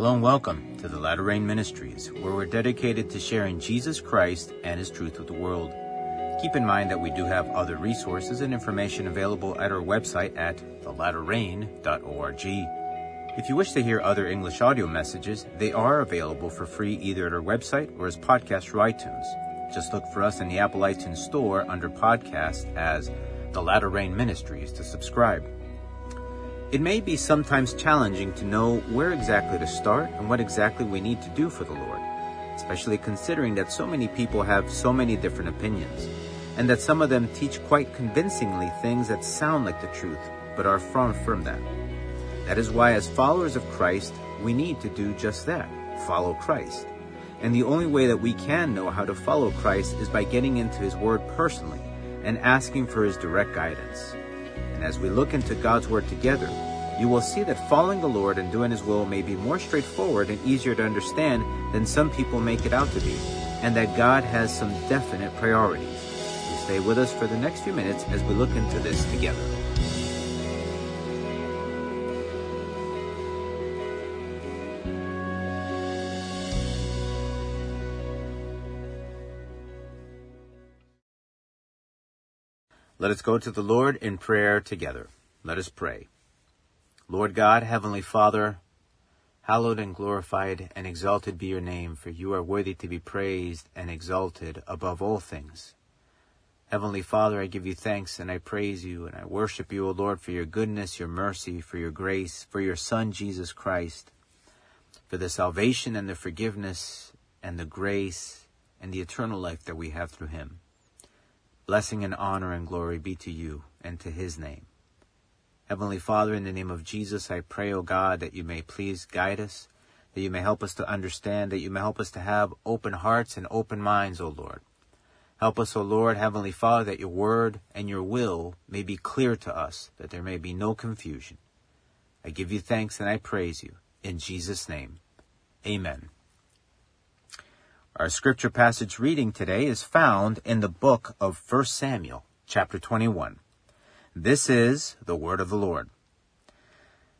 Hello and welcome to the Latter Rain Ministries, where we're dedicated to sharing Jesus Christ and His truth with the world. Keep in mind that we do have other resources and information available at our website at thelatterrain.org. If you wish to hear other English audio messages, they are available for free either at our website or as podcasts through iTunes. Just look for us in the Apple iTunes Store under podcast as The Latter Rain Ministries to subscribe. It may be sometimes challenging to know where exactly to start and what exactly we need to do for the Lord, especially considering that so many people have so many different opinions, and that some of them teach quite convincingly things that sound like the truth, but are far from that. That is why, as followers of Christ, we need to do just that follow Christ. And the only way that we can know how to follow Christ is by getting into His Word personally and asking for His direct guidance. And as we look into God's Word together, you will see that following the Lord and doing His will may be more straightforward and easier to understand than some people make it out to be, and that God has some definite priorities. You stay with us for the next few minutes as we look into this together. Let us go to the Lord in prayer together. Let us pray. Lord God, Heavenly Father, hallowed and glorified and exalted be your name, for you are worthy to be praised and exalted above all things. Heavenly Father, I give you thanks and I praise you and I worship you, O Lord, for your goodness, your mercy, for your grace, for your Son, Jesus Christ, for the salvation and the forgiveness and the grace and the eternal life that we have through him. Blessing and honor and glory be to you and to his name. Heavenly Father, in the name of Jesus, I pray, O God, that you may please guide us, that you may help us to understand, that you may help us to have open hearts and open minds, O Lord. Help us, O Lord, Heavenly Father, that your word and your will may be clear to us, that there may be no confusion. I give you thanks and I praise you. In Jesus' name, amen. Our scripture passage reading today is found in the book of 1 Samuel, chapter 21. This is the word of the Lord.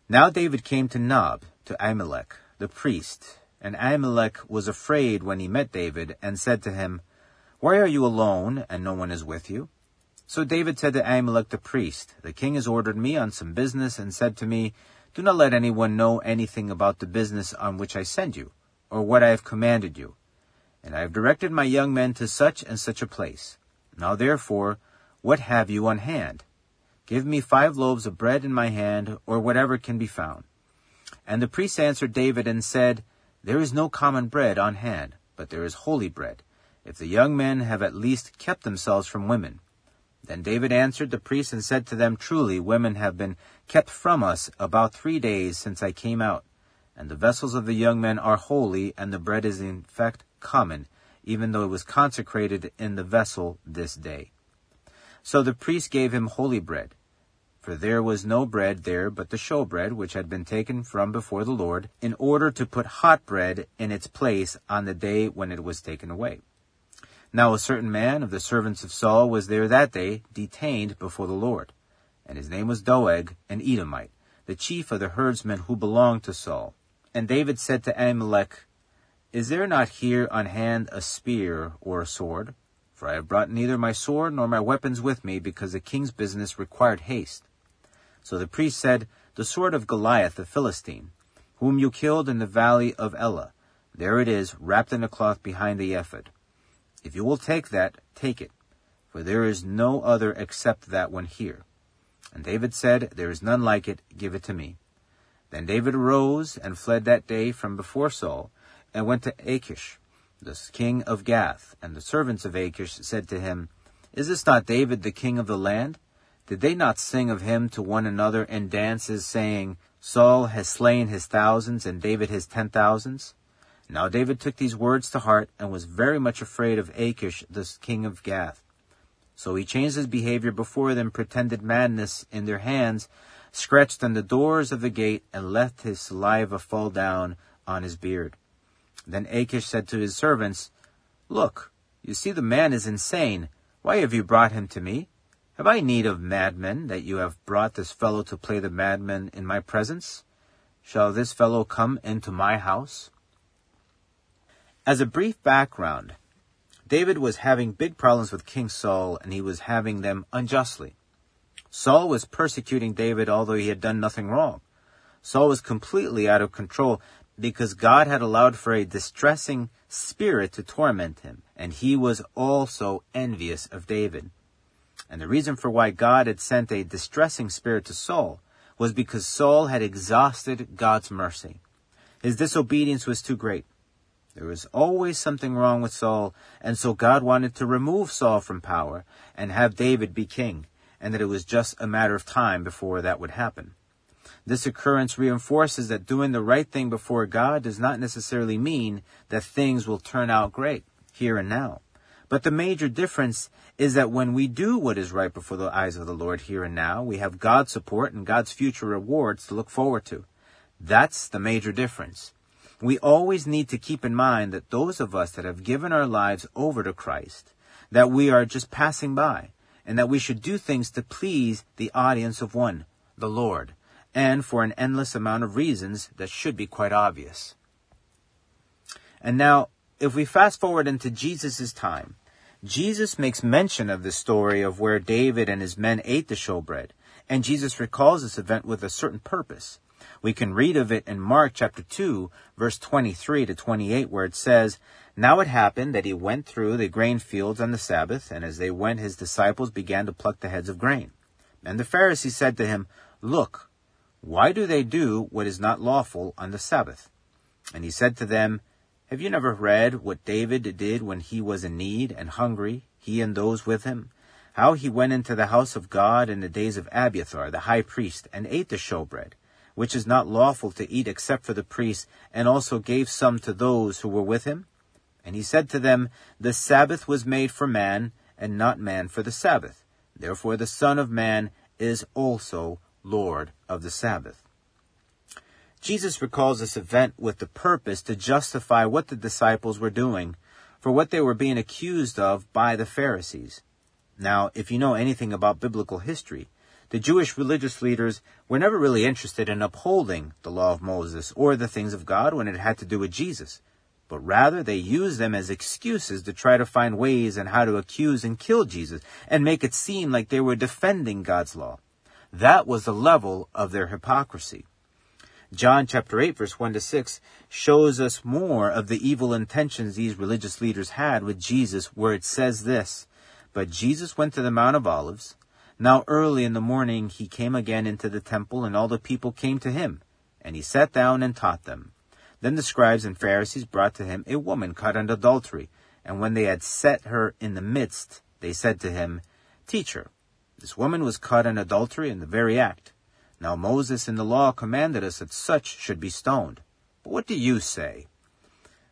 Now David came to Nob, to Ahimelech, the priest, and Ahimelech was afraid when he met David, and said to him, Why are you alone, and no one is with you? So David said to Ahimelech the priest, The king has ordered me on some business, and said to me, Do not let anyone know anything about the business on which I send you, or what I have commanded you and I have directed my young men to such and such a place. Now therefore, what have you on hand? Give me five loaves of bread in my hand, or whatever can be found. And the priest answered David and said, There is no common bread on hand, but there is holy bread, if the young men have at least kept themselves from women. Then David answered the priest and said to them, Truly, women have been kept from us about three days since I came out, and the vessels of the young men are holy, and the bread is in fact common, even though it was consecrated in the vessel this day. So the priest gave him holy bread, for there was no bread there but the showbread which had been taken from before the Lord, in order to put hot bread in its place on the day when it was taken away. Now a certain man of the servants of Saul was there that day, detained before the Lord, and his name was Doeg, an Edomite, the chief of the herdsmen who belonged to Saul. And David said to Ahimelech, is there not here on hand a spear or a sword? For I have brought neither my sword nor my weapons with me, because the king's business required haste. So the priest said, The sword of Goliath the Philistine, whom you killed in the valley of Elah. There it is, wrapped in a cloth behind the ephod. If you will take that, take it, for there is no other except that one here. And David said, There is none like it, give it to me. Then David arose and fled that day from before Saul, and went to Achish, the king of Gath. And the servants of Achish said to him, Is this not David the king of the land? Did they not sing of him to one another in dances, saying, Saul has slain his thousands, and David his ten thousands? Now David took these words to heart, and was very much afraid of Achish the king of Gath. So he changed his behavior before them, pretended madness in their hands, scratched on the doors of the gate, and let his saliva fall down on his beard. Then Achish said to his servants, Look, you see the man is insane. Why have you brought him to me? Have I need of madmen that you have brought this fellow to play the madman in my presence? shall this fellow come into my house? As a brief background, David was having big problems with King Saul, and he was having them unjustly. Saul was persecuting David although he had done nothing wrong. Saul was completely out of control because God had allowed for a distressing spirit to torment him, and he was also envious of David. And the reason for why God had sent a distressing spirit to Saul was because Saul had exhausted God's mercy. His disobedience was too great. There was always something wrong with Saul, and so God wanted to remove Saul from power and have David be king, and that it was just a matter of time before that would happen. This occurrence reinforces that doing the right thing before God does not necessarily mean that things will turn out great here and now. But the major difference is that when we do what is right before the eyes of the Lord here and now, we have God's support and God's future rewards to look forward to. That's the major difference. We always need to keep in mind that those of us that have given our lives over to Christ, that we are just passing by, and that we should do things to please the audience of one, the Lord and for an endless amount of reasons that should be quite obvious. And now, if we fast forward into Jesus' time, Jesus makes mention of the story of where David and his men ate the showbread, and Jesus recalls this event with a certain purpose. We can read of it in Mark chapter 2, verse 23 to 28, where it says, Now it happened that he went through the grain fields on the Sabbath, and as they went, his disciples began to pluck the heads of grain. And the Pharisees said to him, Look, why do they do what is not lawful on the Sabbath? And he said to them, Have you never read what David did when he was in need and hungry, he and those with him? How he went into the house of God in the days of Abiathar, the high priest, and ate the showbread, which is not lawful to eat except for the priests, and also gave some to those who were with him? And he said to them, The Sabbath was made for man, and not man for the Sabbath. Therefore the Son of Man is also Lord of the Sabbath. Jesus recalls this event with the purpose to justify what the disciples were doing for what they were being accused of by the Pharisees. Now, if you know anything about biblical history, the Jewish religious leaders were never really interested in upholding the law of Moses or the things of God when it had to do with Jesus, but rather they used them as excuses to try to find ways on how to accuse and kill Jesus and make it seem like they were defending God's law. That was the level of their hypocrisy. John chapter 8 verse 1 to 6 shows us more of the evil intentions these religious leaders had with Jesus where it says this, But Jesus went to the Mount of Olives. Now early in the morning he came again into the temple and all the people came to him, and he sat down and taught them. Then the scribes and Pharisees brought to him a woman caught in adultery, and when they had set her in the midst, they said to him, Teacher, this woman was caught in adultery in the very act. Now Moses in the law commanded us that such should be stoned. But what do you say?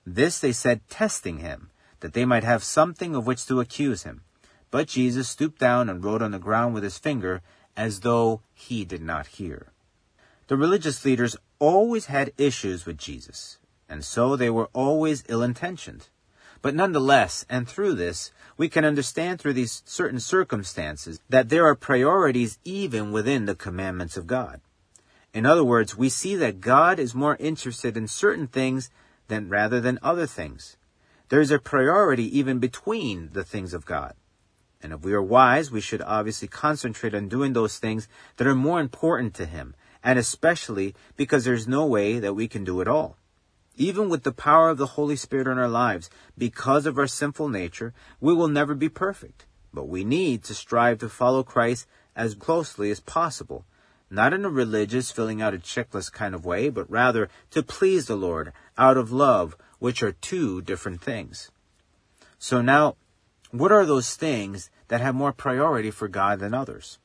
This they said, testing him, that they might have something of which to accuse him. But Jesus stooped down and wrote on the ground with his finger, as though he did not hear. The religious leaders always had issues with Jesus, and so they were always ill intentioned. But nonetheless, and through this, we can understand through these certain circumstances that there are priorities even within the commandments of God. In other words, we see that God is more interested in certain things than rather than other things. There is a priority even between the things of God. And if we are wise, we should obviously concentrate on doing those things that are more important to Him, and especially because there's no way that we can do it all. Even with the power of the Holy Spirit in our lives, because of our sinful nature, we will never be perfect. But we need to strive to follow Christ as closely as possible, not in a religious, filling out a checklist kind of way, but rather to please the Lord out of love, which are two different things. So now, what are those things that have more priority for God than others?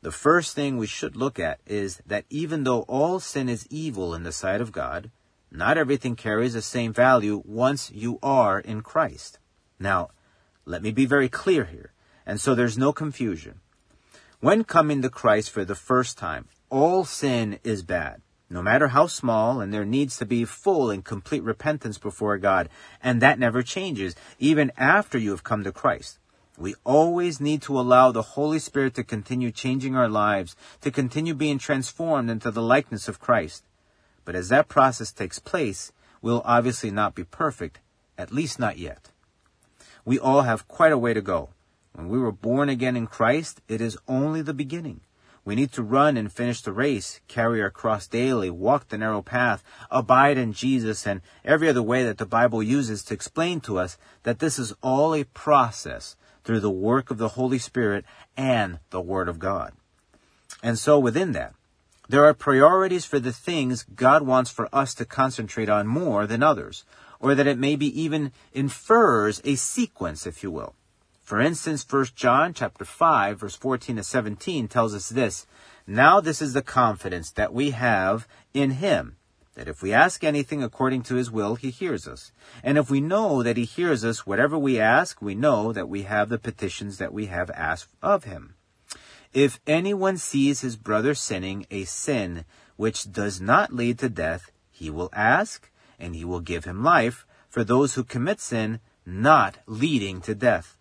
The first thing we should look at is that even though all sin is evil in the sight of God, not everything carries the same value once you are in Christ. Now, let me be very clear here, and so there's no confusion. When coming to Christ for the first time, all sin is bad, no matter how small, and there needs to be full and complete repentance before God, and that never changes, even after you have come to Christ. We always need to allow the Holy Spirit to continue changing our lives, to continue being transformed into the likeness of Christ. But as that process takes place, we'll obviously not be perfect, at least not yet. We all have quite a way to go. When we were born again in Christ, it is only the beginning. We need to run and finish the race, carry our cross daily, walk the narrow path, abide in Jesus, and every other way that the Bible uses to explain to us that this is all a process through the work of the Holy Spirit and the Word of God. And so within that, there are priorities for the things God wants for us to concentrate on more than others, or that it maybe even infers a sequence, if you will. For instance, 1 John chapter 5 verse 14 to 17 tells us this, Now this is the confidence that we have in him, that if we ask anything according to his will, he hears us. And if we know that he hears us, whatever we ask, we know that we have the petitions that we have asked of him. If anyone sees his brother sinning a sin which does not lead to death, he will ask, and he will give him life for those who commit sin not leading to death.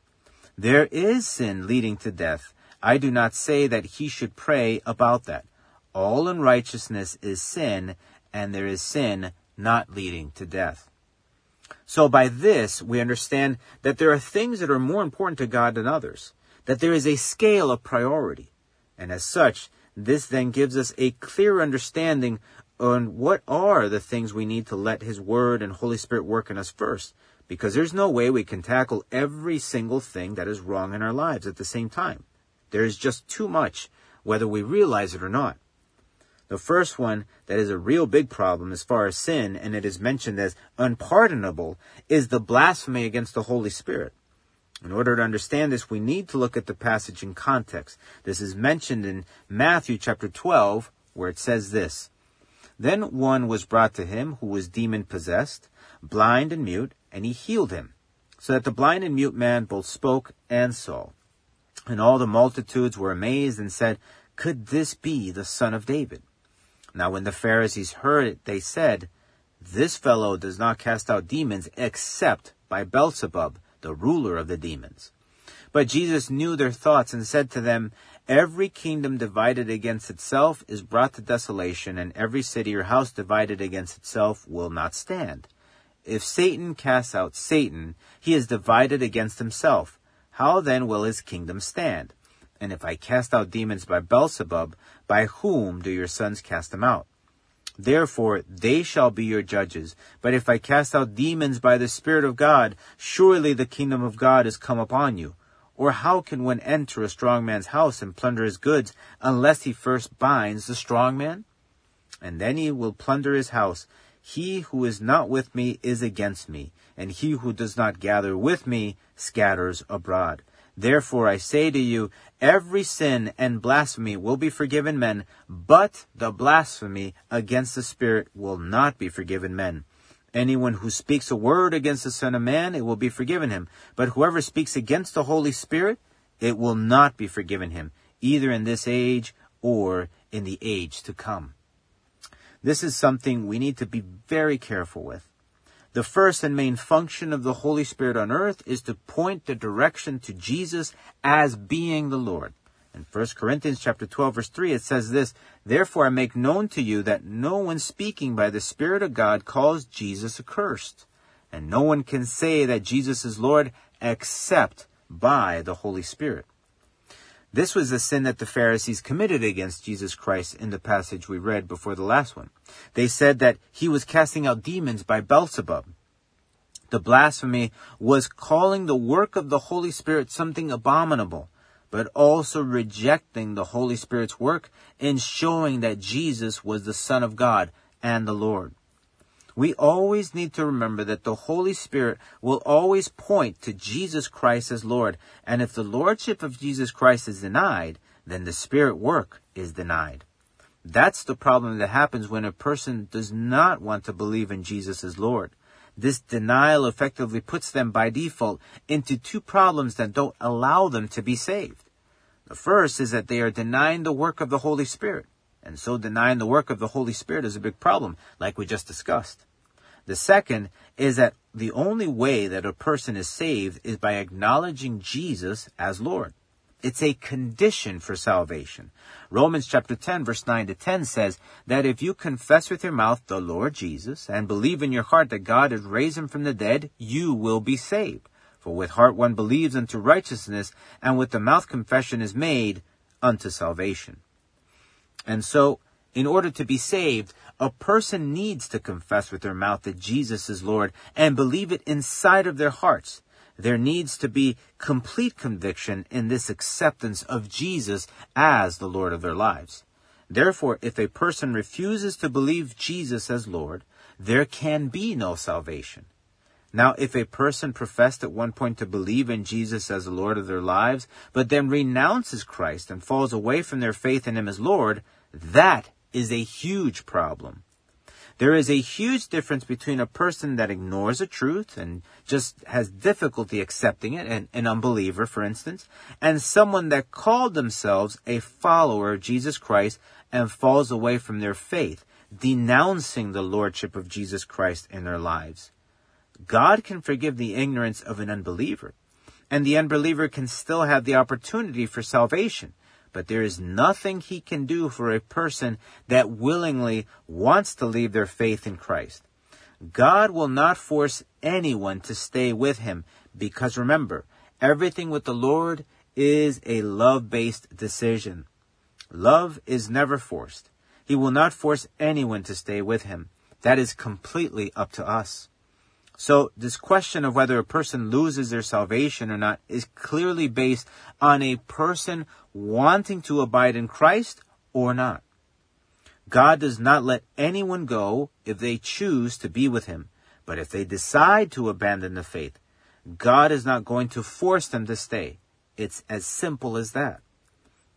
There is sin leading to death. I do not say that he should pray about that. All unrighteousness is sin, and there is sin not leading to death. So by this, we understand that there are things that are more important to God than others, that there is a scale of priority. And as such, this then gives us a clear understanding on what are the things we need to let His Word and Holy Spirit work in us first because there's no way we can tackle every single thing that is wrong in our lives at the same time. There is just too much, whether we realize it or not. The first one that is a real big problem as far as sin, and it is mentioned as unpardonable, is the blasphemy against the Holy Spirit. In order to understand this, we need to look at the passage in context. This is mentioned in Matthew chapter 12, where it says this. Then one was brought to him who was demon possessed, blind and mute, and he healed him, so that the blind and mute man both spoke and saw. And all the multitudes were amazed and said, Could this be the son of David? Now when the Pharisees heard it, they said, This fellow does not cast out demons except by Beelzebub, the ruler of the demons. But Jesus knew their thoughts and said to them, Every kingdom divided against itself is brought to desolation, and every city or house divided against itself will not stand. If Satan casts out Satan, he is divided against himself. How then will his kingdom stand? And if I cast out demons by Beelzebub, by whom do your sons cast them out? Therefore they shall be your judges. But if I cast out demons by the Spirit of God, surely the kingdom of God is come upon you. Or how can one enter a strong man's house and plunder his goods unless he first binds the strong man? And then he will plunder his house. He who is not with me is against me, and he who does not gather with me scatters abroad. Therefore I say to you, every sin and blasphemy will be forgiven men, but the blasphemy against the Spirit will not be forgiven men. Anyone who speaks a word against the Son of Man, it will be forgiven him. But whoever speaks against the Holy Spirit, it will not be forgiven him, either in this age or in the age to come. This is something we need to be very careful with. The first and main function of the Holy Spirit on earth is to point the direction to Jesus as being the Lord. In 1 Corinthians chapter 12 verse 3 it says this, Therefore I make known to you that no one speaking by the Spirit of God calls Jesus accursed. And no one can say that Jesus is Lord except by the Holy Spirit. This was the sin that the Pharisees committed against Jesus Christ in the passage we read before the last one. They said that he was casting out demons by Beelzebub. The blasphemy was calling the work of the Holy Spirit something abominable, but also rejecting the Holy Spirit's work in showing that Jesus was the Son of God and the Lord. We always need to remember that the Holy Spirit will always point to Jesus Christ as Lord. And if the Lordship of Jesus Christ is denied, then the Spirit work is denied. That's the problem that happens when a person does not want to believe in Jesus as Lord. This denial effectively puts them by default into two problems that don't allow them to be saved. The first is that they are denying the work of the Holy Spirit. And so denying the work of the Holy Spirit is a big problem, like we just discussed. The second is that the only way that a person is saved is by acknowledging Jesus as Lord. It's a condition for salvation. Romans chapter 10 verse 9 to 10 says that if you confess with your mouth the Lord Jesus and believe in your heart that God has raised him from the dead, you will be saved. For with heart one believes unto righteousness, and with the mouth confession is made unto salvation. And so, in order to be saved, a person needs to confess with their mouth that Jesus is Lord and believe it inside of their hearts. There needs to be complete conviction in this acceptance of Jesus as the Lord of their lives. Therefore, if a person refuses to believe Jesus as Lord, there can be no salvation. Now, if a person professed at one point to believe in Jesus as the Lord of their lives, but then renounces Christ and falls away from their faith in Him as Lord, that is a huge problem. There is a huge difference between a person that ignores the truth and just has difficulty accepting it, an, an unbeliever, for instance, and someone that called themselves a follower of Jesus Christ and falls away from their faith, denouncing the lordship of Jesus Christ in their lives. God can forgive the ignorance of an unbeliever, and the unbeliever can still have the opportunity for salvation. But there is nothing he can do for a person that willingly wants to leave their faith in Christ. God will not force anyone to stay with him because remember, everything with the Lord is a love based decision. Love is never forced. He will not force anyone to stay with him. That is completely up to us. So this question of whether a person loses their salvation or not is clearly based on a person wanting to abide in Christ or not. God does not let anyone go if they choose to be with him. But if they decide to abandon the faith, God is not going to force them to stay. It's as simple as that.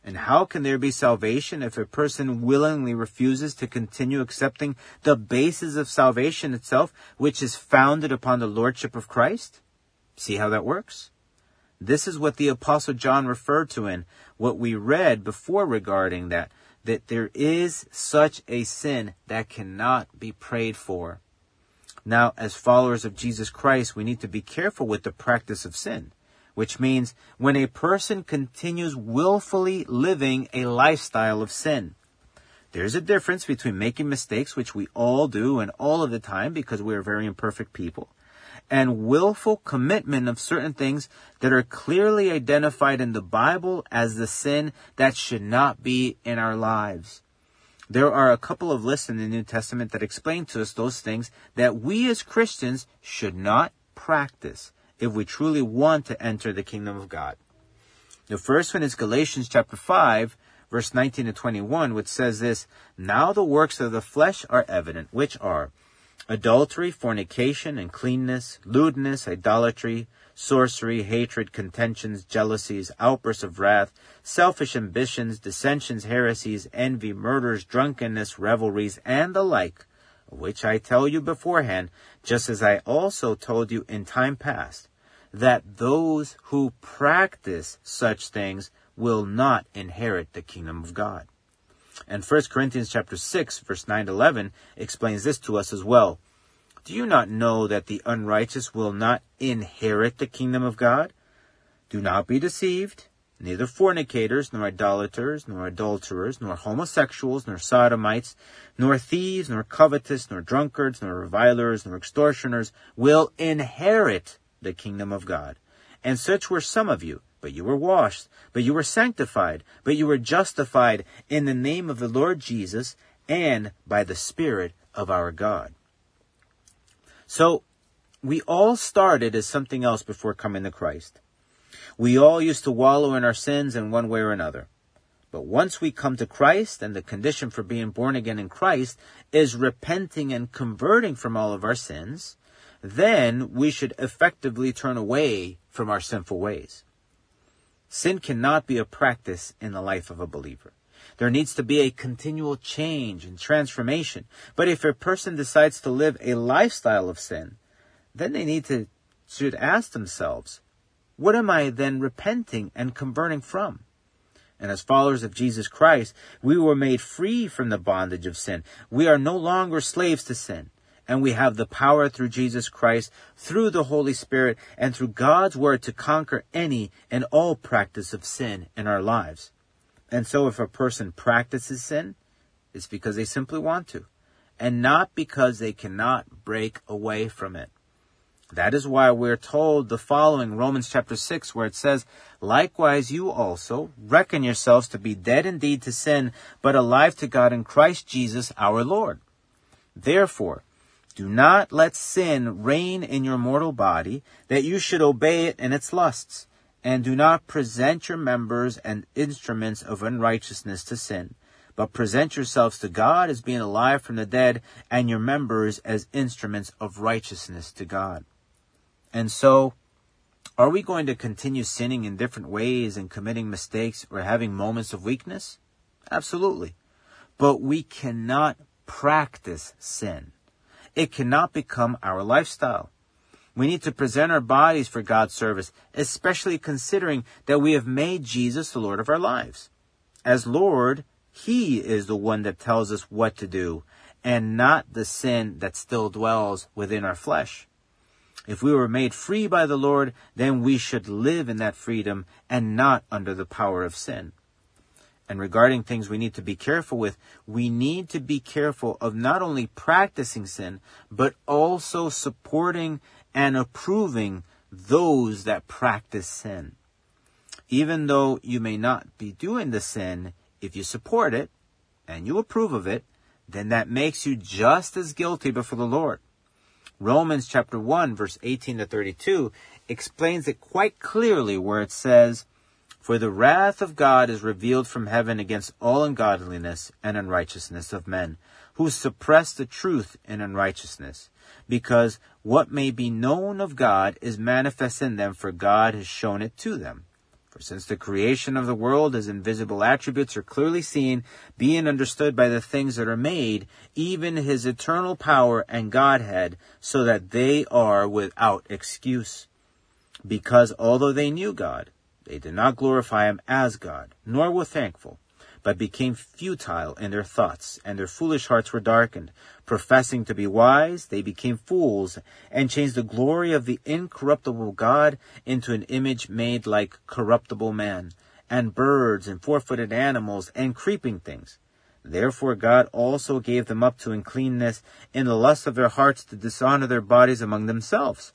And how can there be salvation if a person willingly refuses to continue accepting the basis of salvation itself, which is founded upon the Lordship of Christ? See how that works? This is what the Apostle John referred to in what we read before regarding that, that there is such a sin that cannot be prayed for. Now, as followers of Jesus Christ, we need to be careful with the practice of sin which means when a person continues willfully living a lifestyle of sin. There's a difference between making mistakes, which we all do and all of the time because we are very imperfect people, and willful commitment of certain things that are clearly identified in the Bible as the sin that should not be in our lives. There are a couple of lists in the New Testament that explain to us those things that we as Christians should not practice if we truly want to enter the kingdom of God. The first one is Galatians chapter 5, verse 19 to 21, which says this, Now the works of the flesh are evident, which are adultery, fornication, uncleanness, lewdness, idolatry, sorcery, hatred, contentions, jealousies, outbursts of wrath, selfish ambitions, dissensions, heresies, envy, murders, drunkenness, revelries, and the like, which I tell you beforehand, just as I also told you in time past, that those who practice such things will not inherit the kingdom of God. And 1 Corinthians chapter 6 verse 9 to 11 explains this to us as well. Do you not know that the unrighteous will not inherit the kingdom of God? Do not be deceived. Neither fornicators, nor idolaters, nor adulterers, nor homosexuals, nor sodomites, nor thieves, nor covetous, nor drunkards, nor revilers, nor extortioners will inherit the kingdom of God. And such were some of you, but you were washed, but you were sanctified, but you were justified in the name of the Lord Jesus and by the Spirit of our God. So, we all started as something else before coming to Christ. We all used to wallow in our sins in one way or another. But once we come to Christ, and the condition for being born again in Christ is repenting and converting from all of our sins, then we should effectively turn away from our sinful ways. Sin cannot be a practice in the life of a believer. There needs to be a continual change and transformation. But if a person decides to live a lifestyle of sin, then they need to should ask themselves, what am I then repenting and converting from? And as followers of Jesus Christ, we were made free from the bondage of sin. We are no longer slaves to sin. and we have the power through Jesus Christ, through the Holy Spirit, and through God's Word to conquer any and all practice of sin in our lives. And so if a person practices sin, it's because they simply want to, and not because they cannot break away from it. That is why we're told the following Romans chapter 6 where it says, Likewise you also reckon yourselves to be dead indeed to sin, but alive to God in Christ Jesus our Lord. Therefore, do not let sin reign in your mortal body, that you should obey it in its lusts, and do not present your members as instruments of unrighteousness to sin, but present yourselves to God as being alive from the dead, and your members as instruments of righteousness to God. And so, are we going to continue sinning in different ways and committing mistakes or having moments of weakness? Absolutely. But we cannot practice sin. It cannot become our lifestyle. We need to present our bodies for God's service, especially considering that we have made Jesus the Lord of our lives. As Lord, He is the one that tells us what to do, and not the sin that still dwells within our flesh. If we were made free by the Lord, then we should live in that freedom and not under the power of sin. And regarding things we need to be careful with, we need to be careful of not only practicing sin, but also supporting and approving those that practice sin. Even though you may not be doing the sin, if you support it and you approve of it, then that makes you just as guilty before the Lord. Romans chapter 1 verse 18 to 32 explains it quite clearly where it says, For the wrath of God is revealed from heaven against all ungodliness and unrighteousness of men, who suppress the truth in unrighteousness, because what may be known of God is manifest in them, for God has shown it to them. For since the creation of the world his invisible attributes are clearly seen, being understood by the things that are made, even his eternal power and Godhead, so that they are without excuse. Because although they knew God, they did not glorify him as God, nor were thankful, but became futile in their thoughts, and their foolish hearts were darkened. Professing to be wise, they became fools, and changed the glory of the incorruptible God into an image made like corruptible man, and birds, and four-footed animals, and creeping things. Therefore God also gave them up to uncleanness in the lust of their hearts to dishonor their bodies among themselves,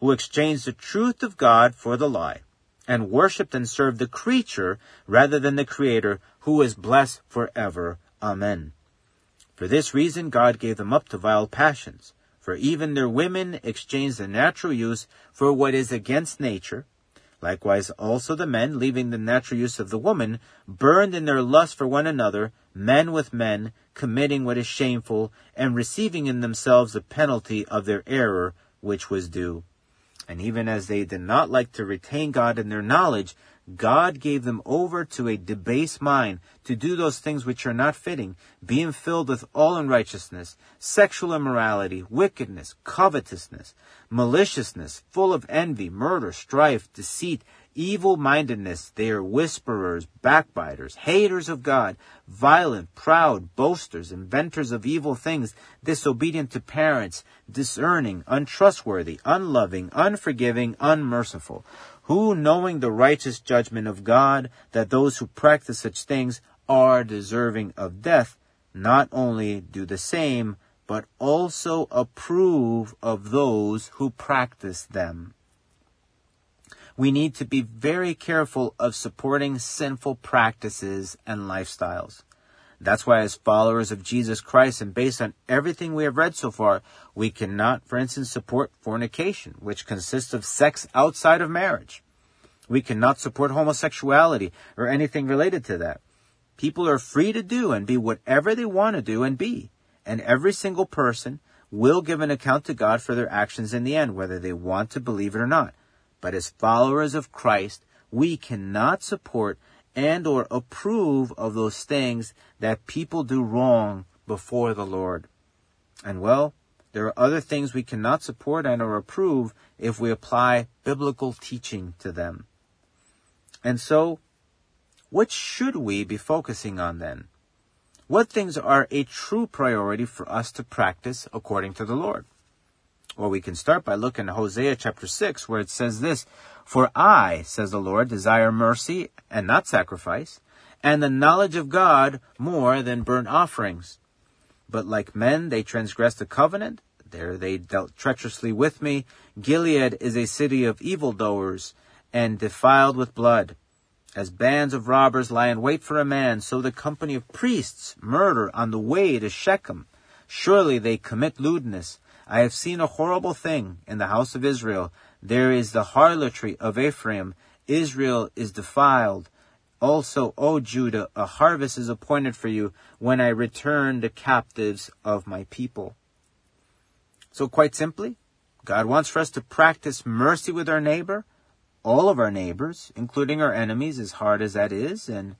who exchanged the truth of God for the lie and worshipped and served the creature rather than the Creator, who is blessed forever. Amen. For this reason God gave them up to vile passions, for even their women exchanged the natural use for what is against nature. Likewise also the men, leaving the natural use of the woman, burned in their lust for one another, men with men, committing what is shameful, and receiving in themselves the penalty of their error which was due. And even as they did not like to retain God in their knowledge, God gave them over to a debased mind to do those things which are not fitting, being filled with all unrighteousness, sexual immorality, wickedness, covetousness, maliciousness, full of envy, murder, strife, deceit, evil mindedness. They are whisperers, backbiters, haters of God, violent, proud, boasters, inventors of evil things, disobedient to parents, discerning, untrustworthy, unloving, unforgiving, unmerciful, who, knowing the righteous judgment of God, that those who practice such things are deserving of death, not only do the same, but also approve of those who practice them we need to be very careful of supporting sinful practices and lifestyles. That's why, as followers of Jesus Christ, and based on everything we have read so far, we cannot, for instance, support fornication, which consists of sex outside of marriage. We cannot support homosexuality or anything related to that. People are free to do and be whatever they want to do and be. And every single person will give an account to God for their actions in the end, whether they want to believe it or not. But as followers of Christ, we cannot support and or approve of those things that people do wrong before the Lord. And well, there are other things we cannot support and or approve if we apply biblical teaching to them. And so, what should we be focusing on then? What things are a true priority for us to practice according to the Lord? Well, we can start by looking at Hosea chapter 6, where it says this For I, says the Lord, desire mercy and not sacrifice, and the knowledge of God more than burnt offerings. But like men, they transgressed the covenant. There they dealt treacherously with me. Gilead is a city of evildoers and defiled with blood. As bands of robbers lie in wait for a man, so the company of priests murder on the way to Shechem. Surely they commit lewdness I have seen a horrible thing in the house of Israel. There is the harlotry of Ephraim. Israel is defiled. Also, O Judah, a harvest is appointed for you when I return the captives of my people. So quite simply, God wants for us to practice mercy with our neighbor, all of our neighbors, including our enemies, as hard as that is. And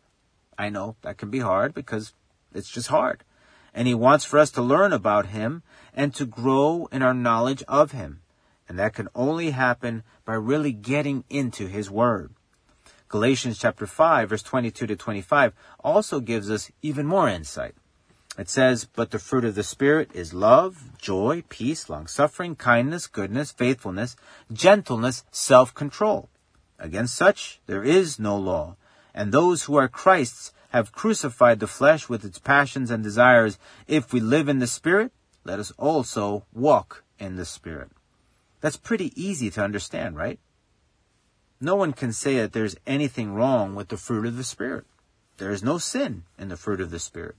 I know that can be hard because it's just hard. And he wants for us to learn about him and to grow in our knowledge of Him. And that can only happen by really getting into His Word. Galatians chapter 5 verse 22 to 25 also gives us even more insight. It says, But the fruit of the Spirit is love, joy, peace, long-suffering, kindness, goodness, faithfulness, gentleness, self-control. Against such there is no law. And those who are Christ's have crucified the flesh with its passions and desires. If we live in the Spirit, let us also walk in the Spirit. That's pretty easy to understand, right? No one can say that there's anything wrong with the fruit of the Spirit. There is no sin in the fruit of the Spirit.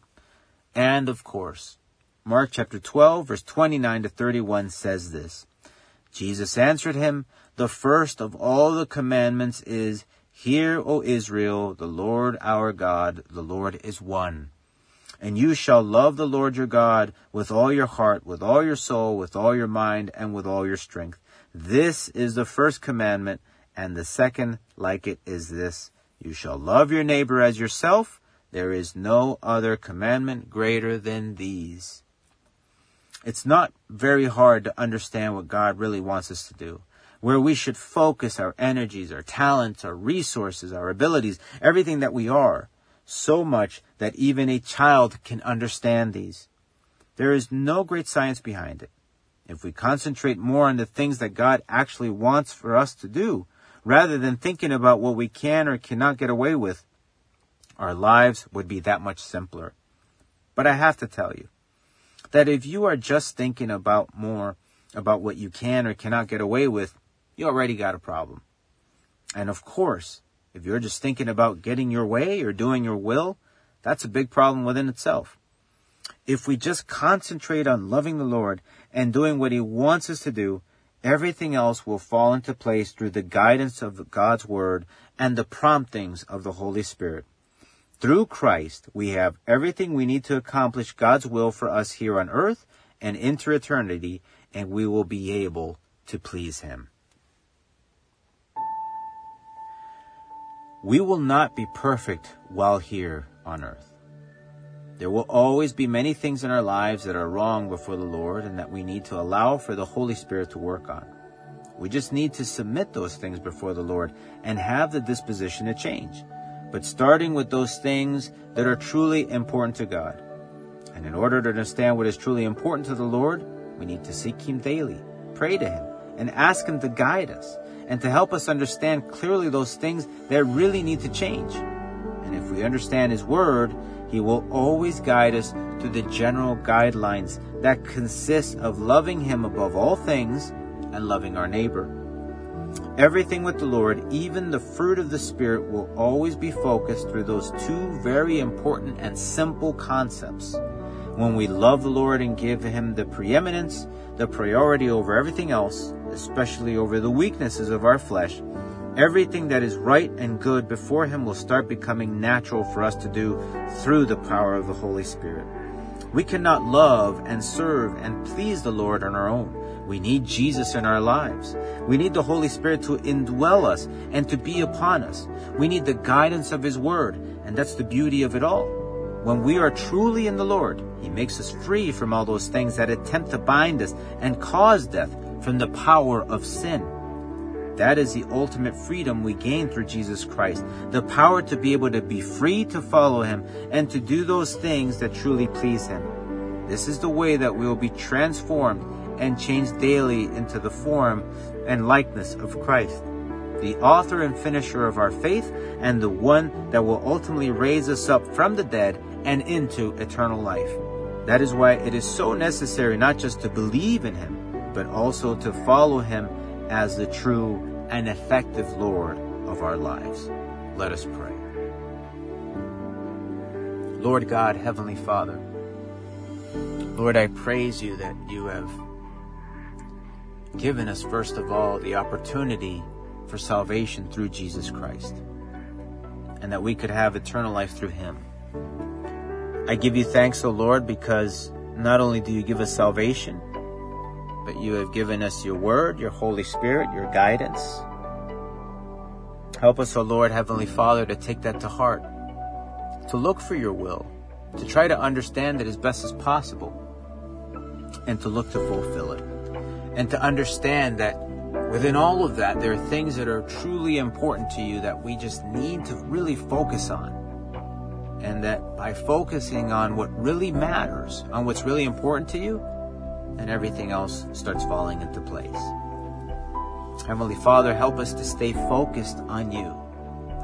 And of course, Mark chapter 12, verse 29 to 31 says this Jesus answered him, The first of all the commandments is, Hear, O Israel, the Lord our God, the Lord is one. And you shall love the Lord your God with all your heart, with all your soul, with all your mind, and with all your strength. This is the first commandment, and the second like it is this. You shall love your neighbor as yourself. There is no other commandment greater than these. It's not very hard to understand what God really wants us to do where we should focus our energies, our talents, our resources, our abilities, everything that we are so much that even a child can understand these. There is no great science behind it. If we concentrate more on the things that God actually wants for us to do, rather than thinking about what we can or cannot get away with, our lives would be that much simpler. But I have to tell you that if you are just thinking about more about what you can or cannot get away with, you already got a problem. And of course, if you're just thinking about getting your way or doing your will, that's a big problem within itself. If we just concentrate on loving the Lord and doing what He wants us to do, everything else will fall into place through the guidance of God's Word and the promptings of the Holy Spirit. Through Christ, we have everything we need to accomplish God's will for us here on earth and into eternity, and we will be able to please Him. We will not be perfect while here on earth. There will always be many things in our lives that are wrong before the Lord and that we need to allow for the Holy Spirit to work on. We just need to submit those things before the Lord and have the disposition to change. But starting with those things that are truly important to God. And in order to understand what is truly important to the Lord, we need to seek Him daily, pray to Him, and ask Him to guide us and to help us understand clearly those things that really need to change. And if we understand His Word, He will always guide us to the general guidelines that consist of loving Him above all things and loving our neighbor. Everything with the Lord, even the fruit of the Spirit, will always be focused through those two very important and simple concepts. When we love the Lord and give Him the preeminence, the priority over everything else, especially over the weaknesses of our flesh, everything that is right and good before Him will start becoming natural for us to do through the power of the Holy Spirit. We cannot love and serve and please the Lord on our own. We need Jesus in our lives. We need the Holy Spirit to indwell us and to be upon us. We need the guidance of His Word, and that's the beauty of it all. When we are truly in the Lord, He makes us free from all those things that attempt to bind us and cause death from the power of sin. That is the ultimate freedom we gain through Jesus Christ. The power to be able to be free to follow Him and to do those things that truly please Him. This is the way that we will be transformed and changed daily into the form and likeness of Christ, the author and finisher of our faith, and the one that will ultimately raise us up from the dead and into eternal life. That is why it is so necessary not just to believe in Him, but also to follow Him as the true and effective Lord of our lives. Let us pray. Lord God, Heavenly Father, Lord, I praise you that you have given us, first of all, the opportunity for salvation through Jesus Christ, and that we could have eternal life through him. I give you thanks, O Lord, because not only do you give us salvation, but you have given us your word, your Holy Spirit, your guidance. Help us, O Lord, Heavenly Father, to take that to heart, to look for your will, to try to understand it as best as possible and to look to fulfill it. And to understand that within all of that, there are things that are truly important to you that we just need to really focus on. And that by focusing on what really matters, on what's really important to you, then everything else starts falling into place. Heavenly Father, help us to stay focused on you.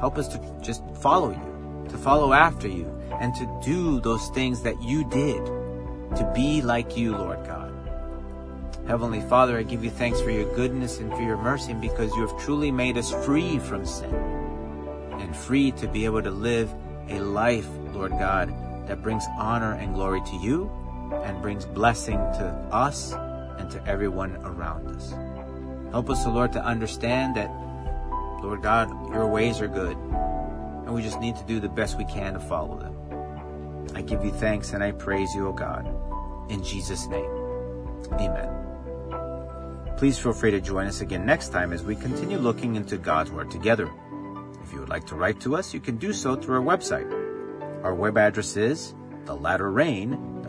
Help us to just follow you, to follow after you, and to do those things that you did to be like you, Lord God. Heavenly Father, I give you thanks for your goodness and for your mercy because you have truly made us free from sin and free to be able to live a life, Lord God, that brings honor and glory to you and brings blessing to us and to everyone around us. Help us, O Lord, to understand that, Lord God, your ways are good and we just need to do the best we can to follow them. I give you thanks and I praise you, O God. In Jesus' name, amen. Please feel free to join us again next time as we continue looking into God's Word together. If you would like to write to us, you can do so through our website. Our web address is